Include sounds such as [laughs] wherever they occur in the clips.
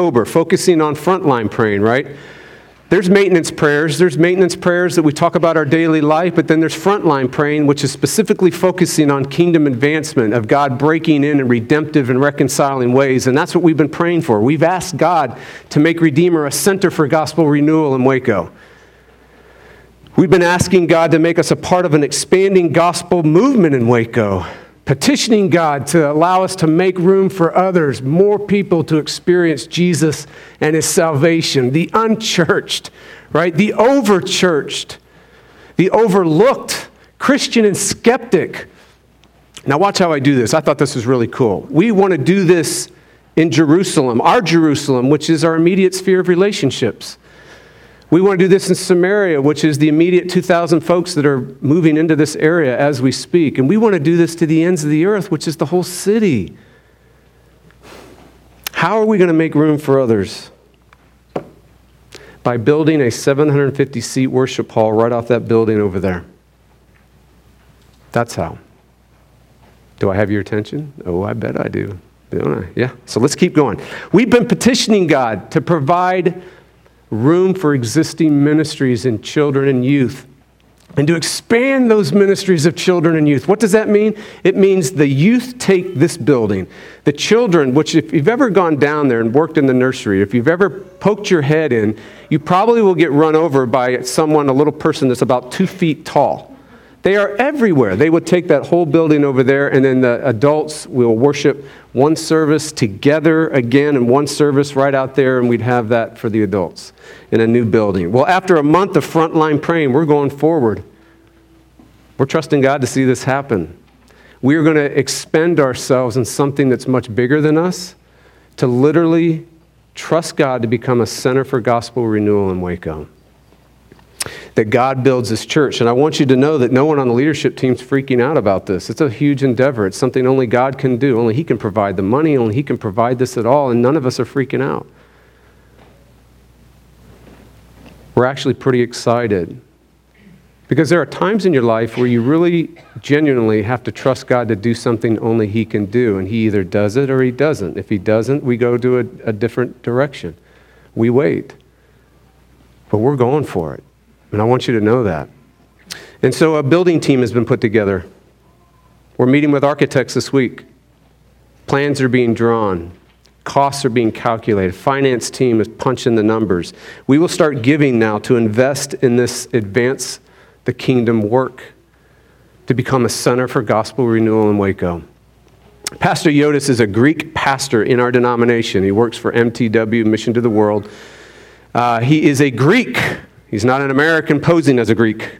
October, focusing on frontline praying, right? There's maintenance prayers. There's maintenance prayers that we talk about our daily life, but then there's frontline praying, which is specifically focusing on kingdom advancement, of God breaking in in redemptive and reconciling ways. And that's what we've been praying for. We've asked God to make Redeemer a center for gospel renewal in Waco. We've been asking God to make us a part of an expanding gospel movement in Waco petitioning God to allow us to make room for others, more people to experience Jesus and his salvation, the unchurched, right? The overchurched, the overlooked Christian and skeptic. Now, watch how I do this. I thought this was really cool. We want to do this in Jerusalem, our Jerusalem, which is our immediate sphere of relationships. We want to do this in Samaria, which is the immediate 2,000 folks that are moving into this area as we speak. And we want to do this to the ends of the earth, which is the whole city. How are we going to make room for others? By building a 750 seat worship hall right off that building over there. That's how. Do I have your attention? Oh, I bet I do. Don't I? Yeah. So let's keep going. We've been petitioning God to provide room for existing ministries in children and youth and to expand those ministries of children and youth. What does that mean? It means the youth take this building. The children, which if you've ever gone down there and worked in the nursery, if you've ever poked your head in, you probably will get run over by someone, a little person that's about two feet tall. They are everywhere. They would take that whole building over there, and then the adults will worship one service together again in one service right out there, and we'd have that for the adults in a new building. Well, after a month of frontline praying, we're going forward. We're trusting God to see this happen. We are going to expend ourselves in something that's much bigger than us to literally trust God to become a center for gospel renewal in Waco that God builds his church. And I want you to know that no one on the leadership team is freaking out about this. It's a huge endeavor. It's something only God can do. Only he can provide the money, only he can provide this at all, and none of us are freaking out. We're actually pretty excited. Because there are times in your life where you really genuinely have to trust God to do something only He can do. And He either does it or He doesn't. If He doesn't, we go to a, a different direction. We wait. But we're going for it. And I want you to know that. And so a building team has been put together. We're meeting with architects this week. Plans are being drawn. Costs are being calculated. Finance team is punching the numbers. We will start giving now to invest in this advance the kingdom work to become a center for gospel renewal in Waco. Pastor Yotis is a Greek pastor in our denomination. He works for MTW, Mission to the World. Uh, he is a Greek He's not an American posing as a Greek.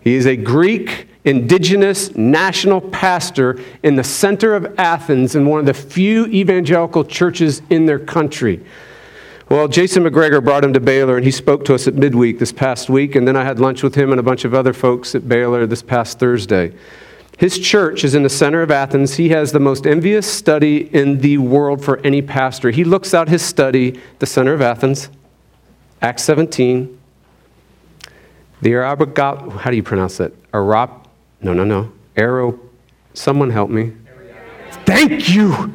He is a Greek indigenous national pastor in the center of Athens in one of the few evangelical churches in their country. Well, Jason McGregor brought him to Baylor, and he spoke to us at midweek this past week, and then I had lunch with him and a bunch of other folks at Baylor this past Thursday. His church is in the center of Athens. He has the most envious study in the world for any pastor. He looks out his study, the center of Athens, Acts 17, the Arabic, how do you pronounce it? Arab, no, no, no. Arrow, someone help me. Thank you.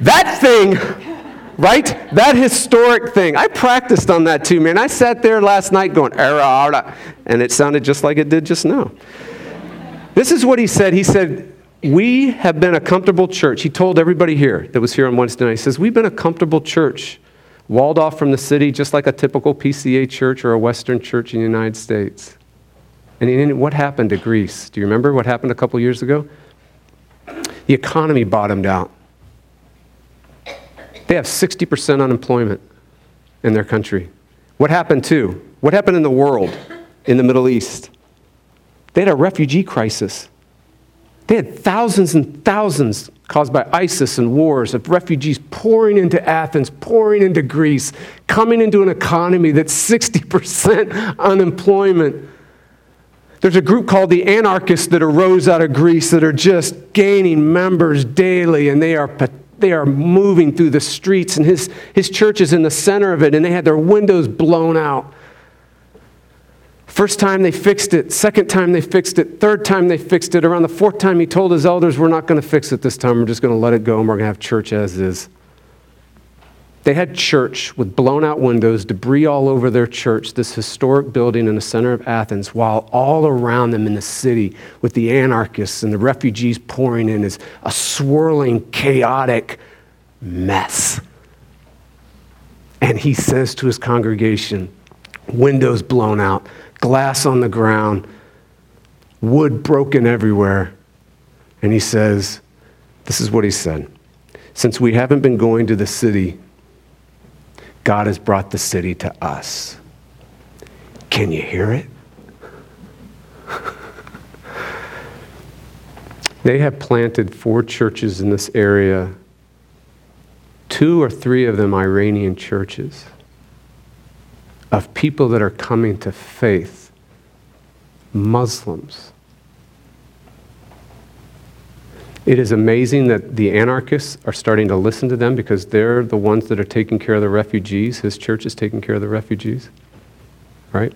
That thing, right? That historic thing. I practiced on that too, man. I sat there last night going, and it sounded just like it did just now. This is what he said. He said, We have been a comfortable church. He told everybody here that was here on Wednesday night, he says, We've been a comfortable church walled off from the city, just like a typical PCA church or a Western church in the United States. And what happened to Greece? Do you remember what happened a couple years ago? The economy bottomed out. They have 60% unemployment in their country. What happened too? What happened in the world, in the Middle East? They had a refugee crisis. They had thousands and thousands caused by ISIS and wars of refugees pouring into Athens, pouring into Greece, coming into an economy that's 60% unemployment. There's a group called the anarchists that arose out of Greece that are just gaining members daily, and they are, they are moving through the streets, and his, his church is in the center of it, and they had their windows blown out. First time they fixed it, second time they fixed it, third time they fixed it. Around the fourth time, he told his elders, We're not going to fix it this time. We're just going to let it go and we're going to have church as is. They had church with blown out windows, debris all over their church, this historic building in the center of Athens, while all around them in the city, with the anarchists and the refugees pouring in, is a swirling, chaotic mess. And he says to his congregation, windows blown out, glass on the ground, wood broken everywhere. And he says, This is what he said. Since we haven't been going to the city, God has brought the city to us. Can you hear it? [laughs] they have planted four churches in this area, two or three of them Iranian churches, of people that are coming to faith, Muslims It is amazing that the anarchists are starting to listen to them because they're the ones that are taking care of the refugees. His church is taking care of the refugees. Right?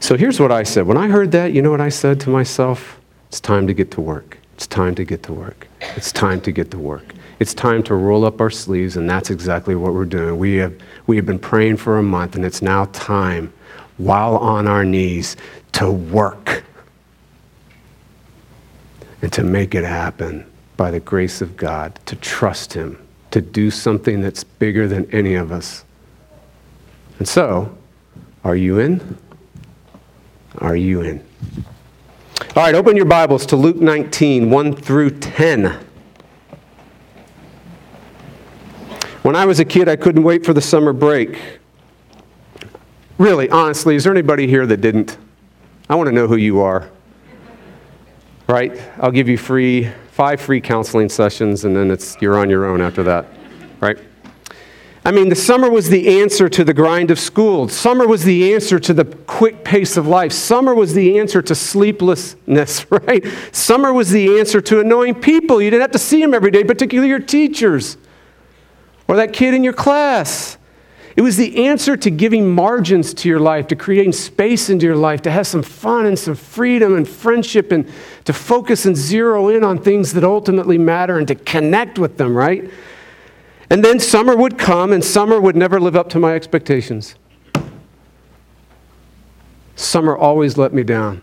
So here's what I said. When I heard that, you know what I said to myself? It's time to get to work. It's time to get to work. It's time to get to work. It's time to roll up our sleeves, and that's exactly what we're doing. We have, we have been praying for a month, and it's now time, while on our knees, to work and to make it happen by the grace of God, to trust Him, to do something that's bigger than any of us. And so, are you in? Are you in? All right, open your Bibles to Luke 19, 1 through 10. When I was a kid, I couldn't wait for the summer break. Really, honestly, is there anybody here that didn't? I want to know who you are right? I'll give you free five free counseling sessions, and then it's you're on your own after that, right? I mean, the summer was the answer to the grind of school. Summer was the answer to the quick pace of life. Summer was the answer to sleeplessness, [laughs] right? Summer was the answer to annoying people. You didn't have to see them every day, particularly your teachers or that kid in your class. It was the answer to giving margins to your life, to creating space into your life, to have some fun and some freedom and friendship, and to focus and zero in on things that ultimately matter and to connect with them, right? And then summer would come, and summer would never live up to my expectations. Summer always let me down.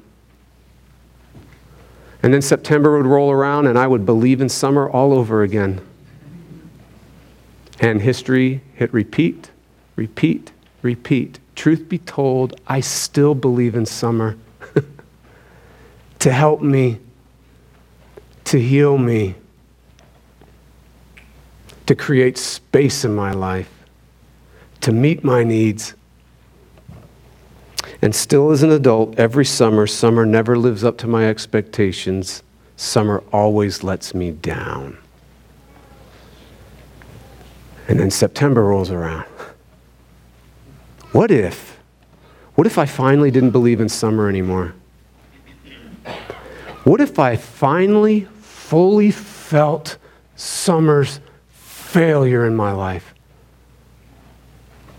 And then September would roll around, and I would believe in summer all over again. And history hit repeat repeat, repeat. Truth be told, I still believe in summer [laughs] to help me, to heal me, to create space in my life, to meet my needs. And still, as an adult, every summer, summer never lives up to my expectations. Summer always lets me down. And then September rolls around. What if? What if I finally didn't believe in summer anymore? What if I finally fully felt summer's failure in my life?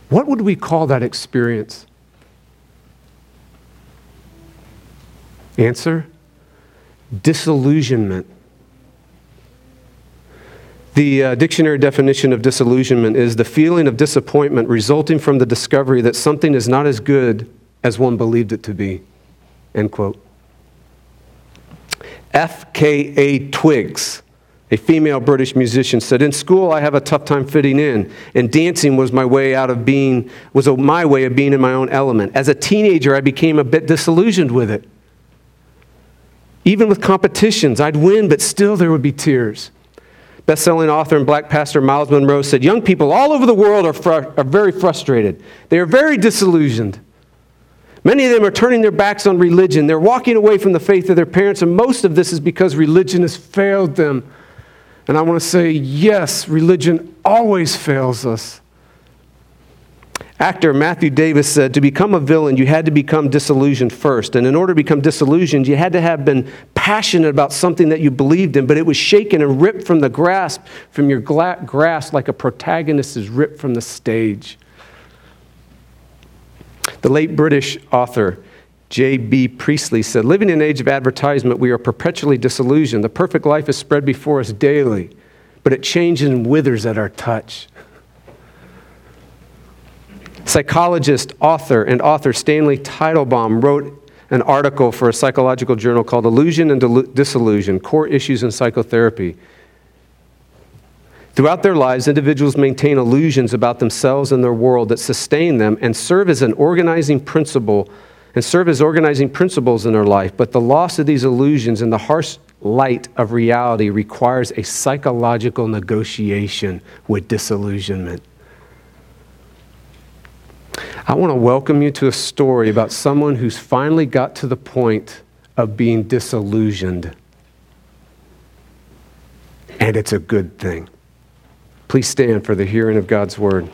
What would we call that experience? Answer disillusionment. The uh, dictionary definition of disillusionment is the feeling of disappointment resulting from the discovery that something is not as good as one believed it to be. End quote. F.K.A. Twigs, a female British musician, said, In school, I have a tough time fitting in, and dancing was my way out of being, was my way of being in my own element. As a teenager, I became a bit disillusioned with it. Even with competitions, I'd win, but still there would be tears. Best-selling author and black pastor Myles Munroe said, Young people all over the world are, fr- are very frustrated. They are very disillusioned. Many of them are turning their backs on religion. They're walking away from the faith of their parents, and most of this is because religion has failed them. And I want to say, yes, religion always fails us. Actor Matthew Davis said, To become a villain, you had to become disillusioned first. And in order to become disillusioned, you had to have been passionate about something that you believed in, but it was shaken and ripped from the grasp, from your grasp, like a protagonist is ripped from the stage. The late British author J.B. Priestley said, Living in an age of advertisement, we are perpetually disillusioned. The perfect life is spread before us daily, but it changes and withers at our touch. Psychologist, author, and author Stanley Teitelbaum wrote an article for a psychological journal called Illusion and Disillusion Core Issues in Psychotherapy. Throughout their lives, individuals maintain illusions about themselves and their world that sustain them and serve as an organizing principle and serve as organizing principles in their life. But the loss of these illusions in the harsh light of reality requires a psychological negotiation with disillusionment. I want to welcome you to a story about someone who's finally got to the point of being disillusioned. And it's a good thing. Please stand for the hearing of God's word.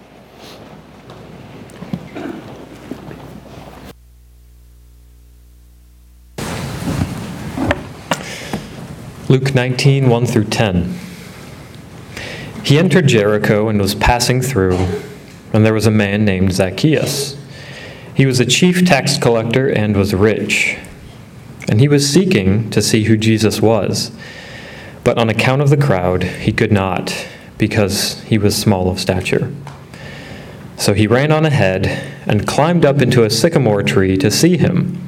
Luke 19, 1 through 10. He entered Jericho and was passing through, and there was a man named Zacchaeus. He was a chief tax collector and was rich. And he was seeking to see who Jesus was. But on account of the crowd, he could not, because he was small of stature. So he ran on ahead and climbed up into a sycamore tree to see him,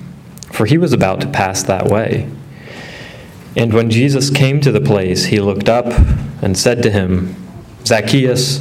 for he was about to pass that way. And when Jesus came to the place, he looked up and said to him, Zacchaeus,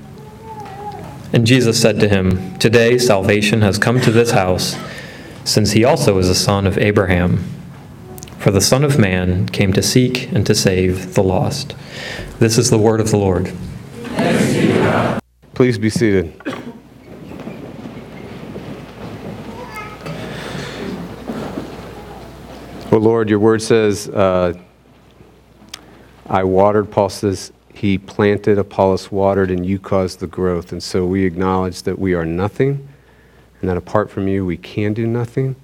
And Jesus said to him, Today salvation has come to this house, since he also is a son of Abraham. For the Son of Man came to seek and to save the lost. This is the word of the Lord. Please be seated. Well, Lord, your word says, uh, I watered, Paul says, he planted, Apollos watered, and you caused the growth. And so we acknowledge that we are nothing, and that apart from you, we can do nothing.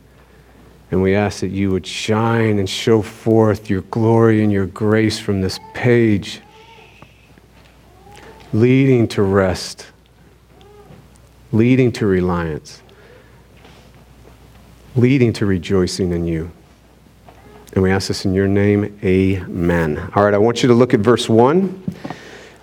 And we ask that you would shine and show forth your glory and your grace from this page, leading to rest, leading to reliance, leading to rejoicing in you. And we ask this in your name, amen. All right, I want you to look at verse 1.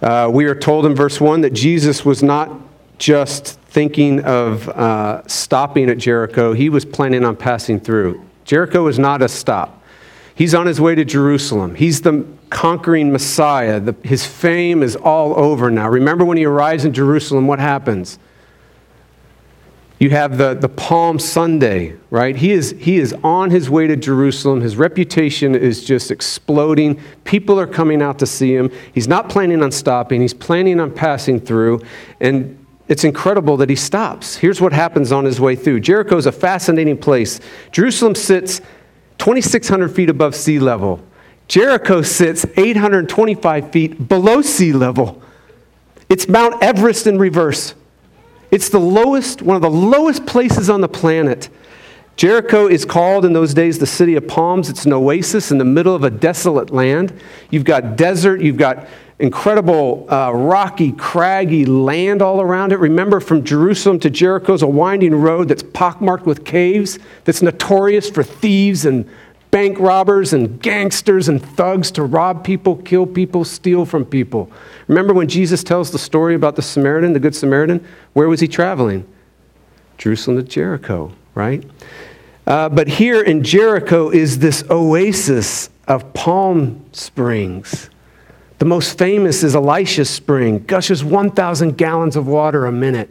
Uh, we are told in verse 1 that Jesus was not just thinking of uh, stopping at Jericho, he was planning on passing through. Jericho is not a stop. He's on his way to Jerusalem. He's the conquering Messiah. The, his fame is all over now. Remember when he arrives in Jerusalem, what happens? You have the, the Palm Sunday, right? He is, he is on his way to Jerusalem. His reputation is just exploding. People are coming out to see him. He's not planning on stopping, he's planning on passing through. And it's incredible that he stops. Here's what happens on his way through Jericho is a fascinating place. Jerusalem sits 2,600 feet above sea level, Jericho sits 825 feet below sea level. It's Mount Everest in reverse. It's the lowest, one of the lowest places on the planet. Jericho is called in those days the city of palms. It's an oasis in the middle of a desolate land. You've got desert, you've got incredible uh, rocky, craggy land all around it. Remember, from Jerusalem to Jericho is a winding road that's pockmarked with caves, that's notorious for thieves and bank robbers and gangsters and thugs to rob people, kill people, steal from people. Remember when Jesus tells the story about the Samaritan, the Good Samaritan? Where was he traveling? Jerusalem to Jericho, right? Uh, but here in Jericho is this oasis of palm springs. The most famous is Elisha Spring, gushes 1,000 gallons of water a minute.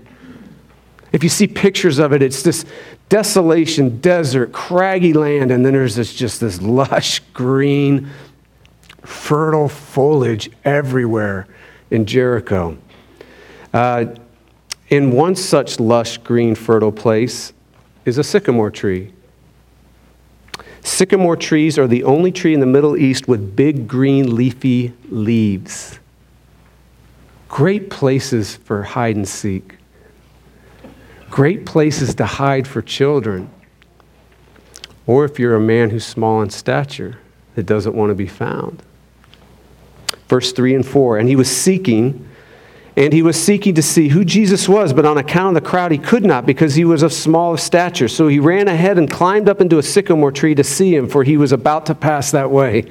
If you see pictures of it, it's this desolation, desert, craggy land, and then there's this, just this lush, green, fertile foliage everywhere in Jericho. Uh, in one such lush, green, fertile place is a sycamore tree. Sycamore trees are the only tree in the Middle East with big green leafy leaves. Great places for hide and seek great places to hide for children. Or if you're a man who's small in stature that doesn't want to be found. Verse 3 and 4 And he was seeking, and he was seeking to see who Jesus was, but on account of the crowd, he could not because he was of small stature. So he ran ahead and climbed up into a sycamore tree to see him, for he was about to pass that way.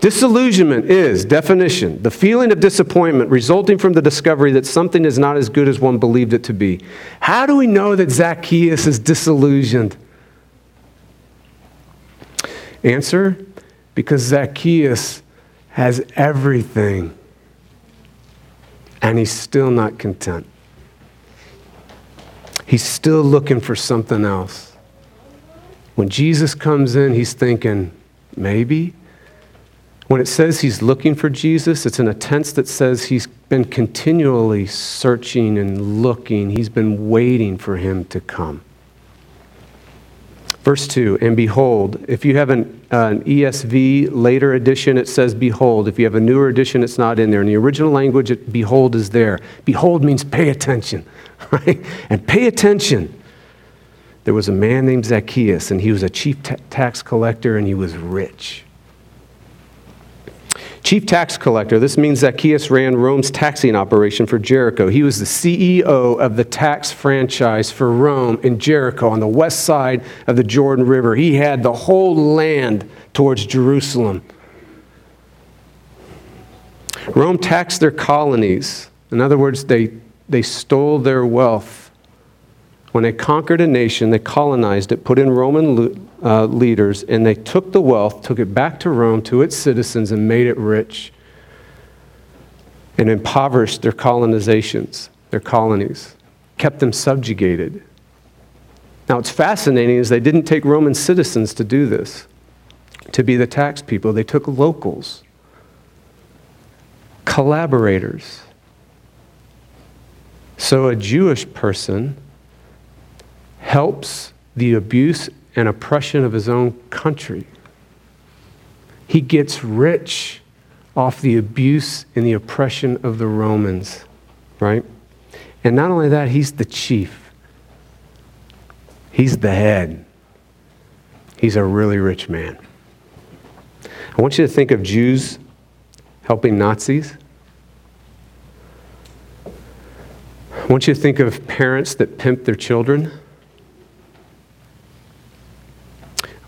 Disillusionment is, definition, the feeling of disappointment resulting from the discovery that something is not as good as one believed it to be. How do we know that Zacchaeus is disillusioned? Answer because Zacchaeus has everything and he's still not content. He's still looking for something else. When Jesus comes in, he's thinking, maybe. When it says he's looking for Jesus, it's in a tense that says he's been continually searching and looking. He's been waiting for him to come. Verse 2 And behold, if you have an, uh, an, ESV later edition, it says behold. If you have a newer edition, it's not in there. In the original language, it, behold is there. Behold means pay attention, [laughs] right? And pay attention. There was a man named Zacchaeus, and he was a chief ta- tax collector, and he was rich. Chief tax collector, this means Zacchaeus ran Rome's taxing operation for Jericho. He was the CEO of the tax franchise for Rome in Jericho on the west side of the Jordan River. He had the whole land towards Jerusalem. Rome taxed their colonies. In other words, they, they stole their wealth. When they conquered a nation, they colonized it, put in Roman uh, leaders, and they took the wealth, took it back to Rome, to its citizens, and made it rich and impoverished their colonizations, their colonies, kept them subjugated. Now, what's fascinating is they didn't take Roman citizens to do this, to be the tax people. They took locals, collaborators. So a Jewish person helps the abuse and oppression of his own country. He gets rich off the abuse and the oppression of the Romans, right? And not only that, he's the chief, he's the head. He's a really rich man. I want you to think of Jews helping Nazis. I want you to think of parents that pimp their children.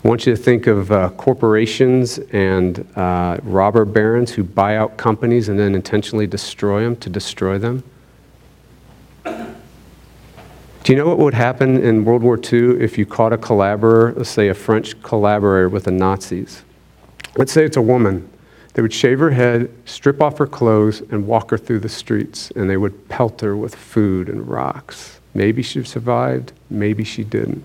I want you to think of uh, corporations and uh, robber barons who buy out companies and then intentionally destroy them to destroy them. Do you know what would happen in World War II if you caught a collaborator, let's say a French collaborator with the Nazis? Let's say it's a woman. They would shave her head, strip off her clothes, and walk her through the streets, and they would pelt her with food and rocks. Maybe she survived, maybe she didn't.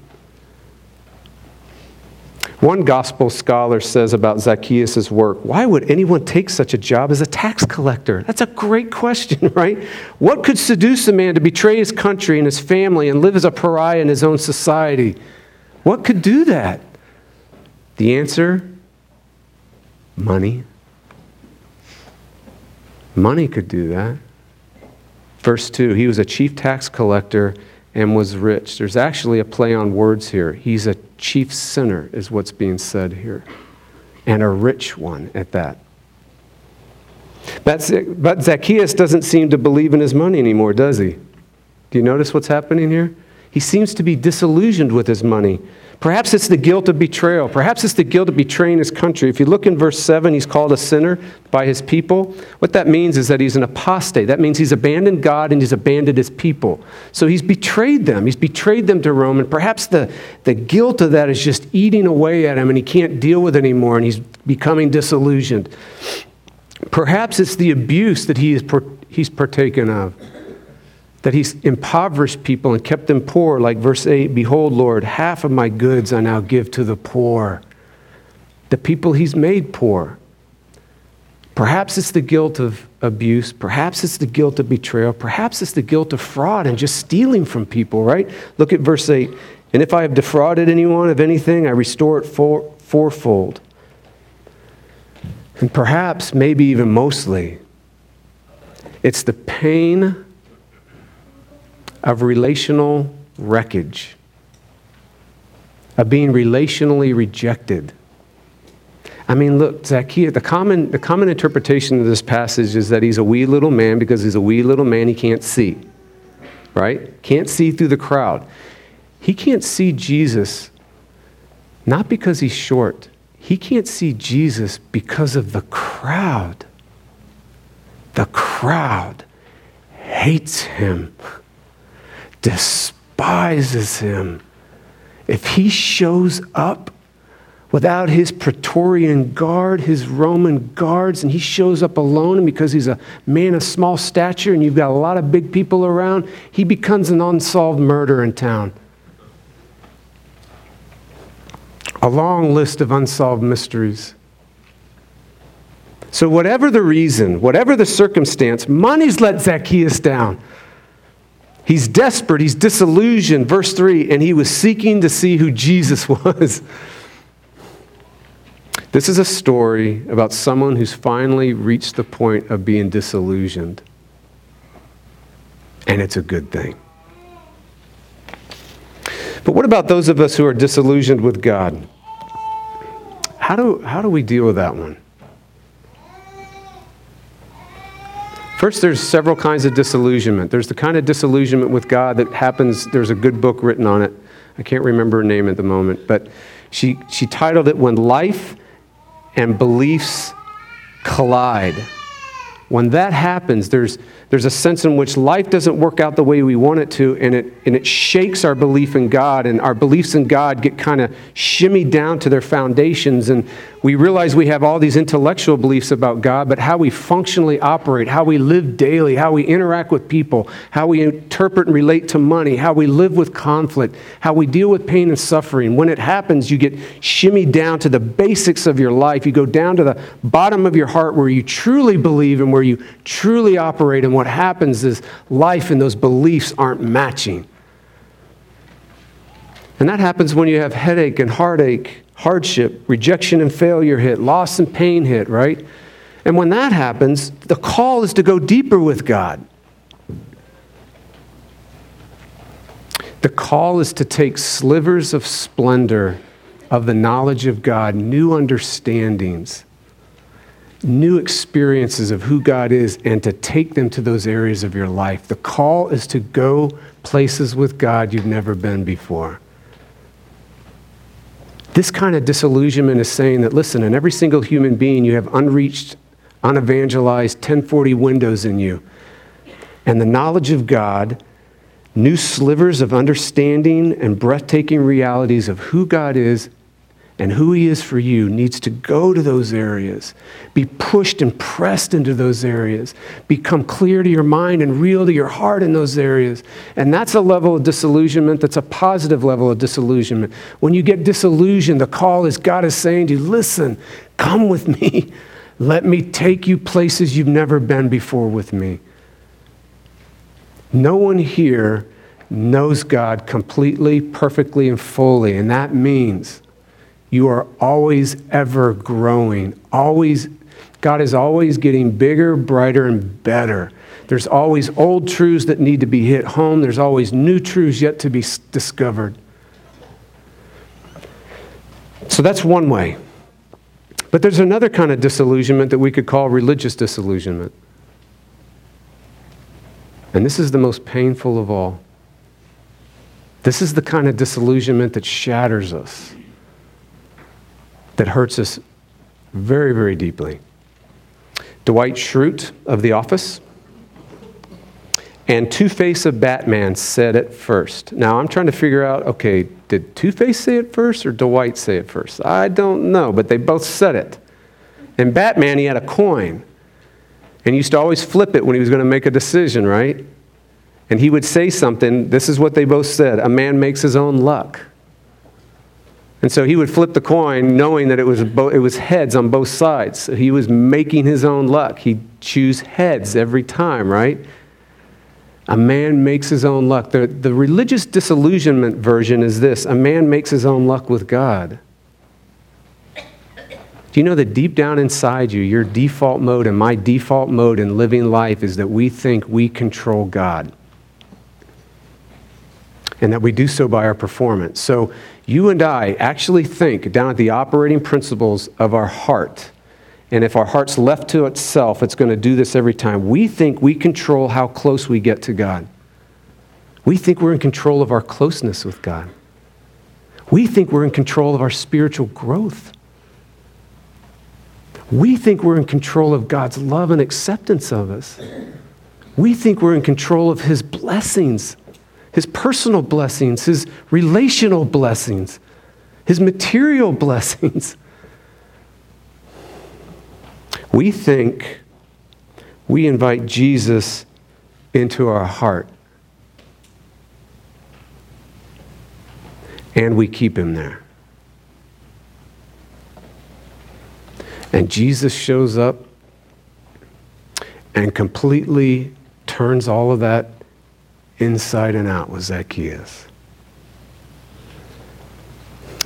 One gospel scholar says about Zacchaeus' work, why would anyone take such a job as a tax collector? That's a great question, [laughs] right? What could seduce a man to betray his country and his family and live as a pariah in his own society? What could do that? The answer money. Money could do that. Verse 2 He was a chief tax collector and was rich. There's actually a play on words here. He's a chief sinner, is what's being said here, and a rich one at that. But Zacchaeus doesn't seem to believe in his money anymore, does he? Do you notice what's happening here? He seems to be disillusioned with his money. Perhaps it's the guilt of betrayal. Perhaps it's the guilt of betraying his country. If you look in verse 7, he's called a sinner by his people. What that means is that he's an apostate. That means he's abandoned God and he's abandoned his people. So he's betrayed them. He's betrayed them to Rome. And perhaps the, the guilt of that is just eating away at him and he can't deal with it anymore and he's becoming disillusioned. Perhaps it's the abuse that he is, he's partaken of that he's impoverished people and kept them poor, like verse 8 Behold, Lord, half of my goods I now give to the poor, the people he's made poor. Perhaps it's the guilt of abuse. Perhaps it's the guilt of betrayal. Perhaps it's the guilt of fraud and just stealing from people, right? Look at verse 8. And if I have defrauded anyone of anything, I restore it four, fourfold. And perhaps, maybe even mostly, it's the pain of relational wreckage, of being relationally rejected. I mean, look, Zacchaeus, the common, the common interpretation of this passage is that he's a wee little man because he's a wee little man, he can't see, right? Can't see through the crowd. He can't see Jesus not because he's short, he can't see Jesus because of the crowd. The crowd hates him, despises him. If he shows up without his Praetorian guard, his Roman guards, and he shows up alone, and because he's a man of small stature and you've got a lot of big people around, he becomes an unsolved murder in town. A long list of unsolved mysteries. So, whatever the reason, whatever the circumstance, money's let Zacchaeus down. He's desperate, he's disillusioned. Verse 3 and he was seeking to see who Jesus [laughs] was. This is a story about someone who's finally reached the point of being disillusioned. And it's a good thing. But what about those of us who are disillusioned with God? How do, how do we deal with that one? First, there's several kinds of disillusionment. There's the kind of disillusionment with God that happens, there's a good book written on it. I can't remember her name at the moment, but she, she titled it When Life and beliefs collide. When that happens, there's, there's a sense in which life doesn't work out the way we want it to, and it, and it shakes our belief in God, and our beliefs in God get kind of shimmied down to their foundations, and we realize we have all these intellectual beliefs about God, but how we functionally operate, how we live daily, how we interact with people, how we interpret and relate to money, how we live with conflict, how we deal with pain and suffering. When it happens, you get shimmied down to the basics of your life. You go down to the bottom of your heart where you truly believe and where you truly operate, and what happens is life and those beliefs aren't matching. And that happens when you have headache and heartache hardship, rejection and failure hit, loss and pain hit, right? And when that happens, the call is to go deeper with God. The call is to take slivers of splendor of the knowledge of God, new understandings, new experiences of who God is, and to take them to those areas of your life. The call is to go places with God you've never been before. This kind of disillusionment is saying that, listen, in every single human being, you have unreached, unevangelized 1040 windows in you. And the knowledge of God, new slivers of understanding and breathtaking realities of who God is and who He is for you needs to go to those areas, be pushed and pressed into those areas, become clear to your mind and real to your heart in those areas. And that's a level of disillusionment that's a positive level of disillusionment. When you get disillusioned, the call is God is saying to you, listen, come with me. [laughs] Let me take you places you've never been before with me. No one here knows God completely, perfectly, and fully, and that means you are always ever growing. Always, God is always getting bigger, brighter, and better. There's always old truths that need to be hit home. There's always new truths yet to be discovered. So that's one way. But there's another kind of disillusionment that we could call religious disillusionment. And this is the most painful of all. This is the kind of disillusionment that shatters us that hurts us very, very deeply. Dwight Schrute of The Office and Two Face of Batman said it first. Now I'm trying to figure out okay, did Two Face say it first or Dwight say it first? I don't know, but they both said it. And Batman, he had a coin and he used to always flip it when he was going to make a decision, right? And he would say something. This is what they both said a man makes his own luck. And so he would flip the coin knowing that it was, bo- it was heads on both sides. So he was making his own luck. He'd choose heads every time, right? A man makes his own luck. The, the religious disillusionment version is this a man makes his own luck with God. Do you know that deep down inside you, your default mode and my default mode in living life is that we think we control God? and that we do so by our performance. So you and I actually think down at the operating principles of our heart. And if our heart's left to itself, it's going to do this every time. We think we control how close we get to God. We think we're in control of our closeness with God. We think we're in control of our spiritual growth. We think we're in control of God's love and acceptance of us. We think we're in control of His blessings, His personal blessings, His relational blessings, His material [laughs] blessings. We think we invite Jesus into our heart and we keep Him there. And Jesus shows up and completely turns all of that inside and out with Zacchaeus.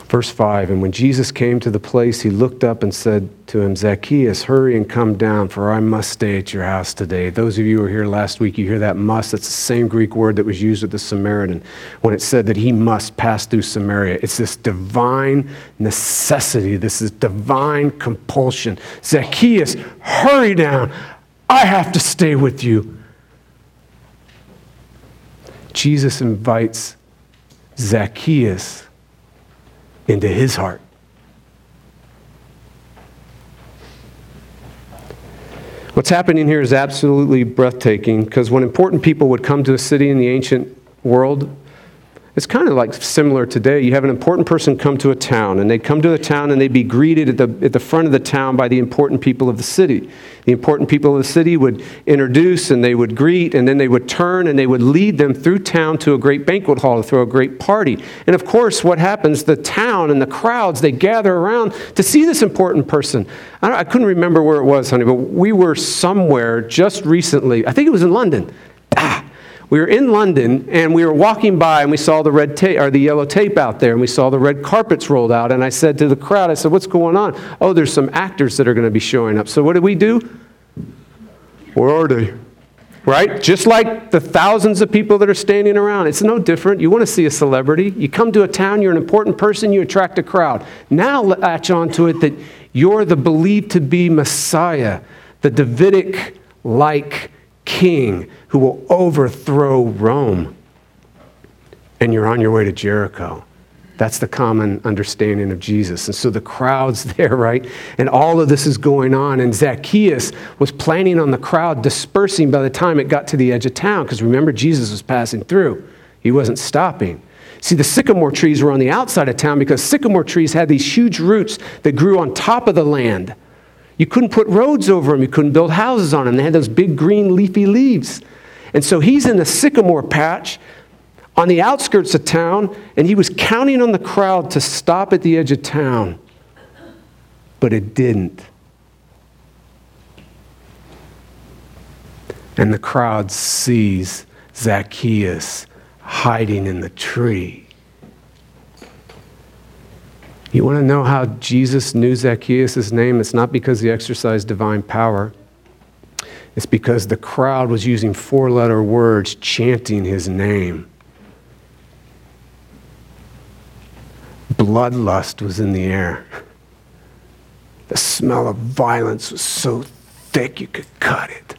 Verse 5 And when Jesus came to the place, he looked up and said to him, Zacchaeus, hurry and come down, for I must stay at your house today. Those of you who were here last week, you hear that must. That's the same Greek word that was used with the Samaritan when it said that he must pass through Samaria. It's this divine necessity, this is divine compulsion. Zacchaeus, hurry down. I have to stay with you. Jesus invites Zacchaeus into his heart. What's happening here is absolutely breathtaking because when important people would come to a city in the ancient world, it's kind of like similar today. You have an important person come to a town, and they'd come to the town and they'd be greeted at the, at the front of the town by the important people of the city. The important people of the city would introduce and they would greet, and then they would turn and they would lead them through town to a great banquet hall to throw a great party. And of course, what happens? The town and the crowds, they gather around to see this important person. I, I couldn't remember where it was, honey, but we were somewhere just recently. I think it was in London. We were in London and we were walking by and we saw the red tape or the yellow tape out there and we saw the red carpets rolled out and I said to the crowd, I said, "What's going on?" "Oh, there's some actors that are going to be showing up." So what did we do? Where are they? Right? Just like the thousands of people that are standing around. It's no different. You want to see a celebrity. You come to a town, you're an important person, you attract a crowd. Now latch on to it that you're the believed to be Messiah, the Davidic like king who will overthrow Rome. And you're on your way to Jericho. That's the common understanding of Jesus. And so the crowd's [laughs] there, right? And all of this is going on. And Zacchaeus was planning on the crowd dispersing by the time it got to the edge of town. Because remember, Jesus was passing through, he wasn't stopping. See, the sycamore trees were on the outside of town because sycamore trees had these huge roots that grew on top of the land. You couldn't put roads over them, you couldn't build houses on them. They had those big green leafy leaves. And so he's in the sycamore patch on the outskirts of town, and he was counting on the crowd to stop at the edge of town. But it didn't. And the crowd sees Zacchaeus hiding in the tree. You want to know how Jesus knew Zacchaeus' name? It's not because he exercised divine power. It's because the crowd was using four letter words chanting his name. Bloodlust was in the air. The smell of violence was so thick you could cut it.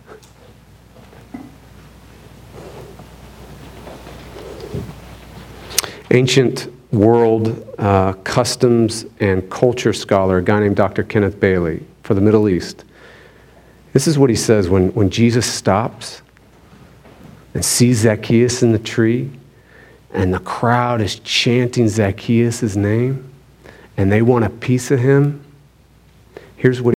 Ancient world uh, customs and culture scholar, a guy named Dr. Kenneth Bailey for the Middle East. This is what he says when, when Jesus stops and sees Zacchaeus in the tree, and the crowd is chanting Zacchaeus' name, and they want a piece of him. Here's what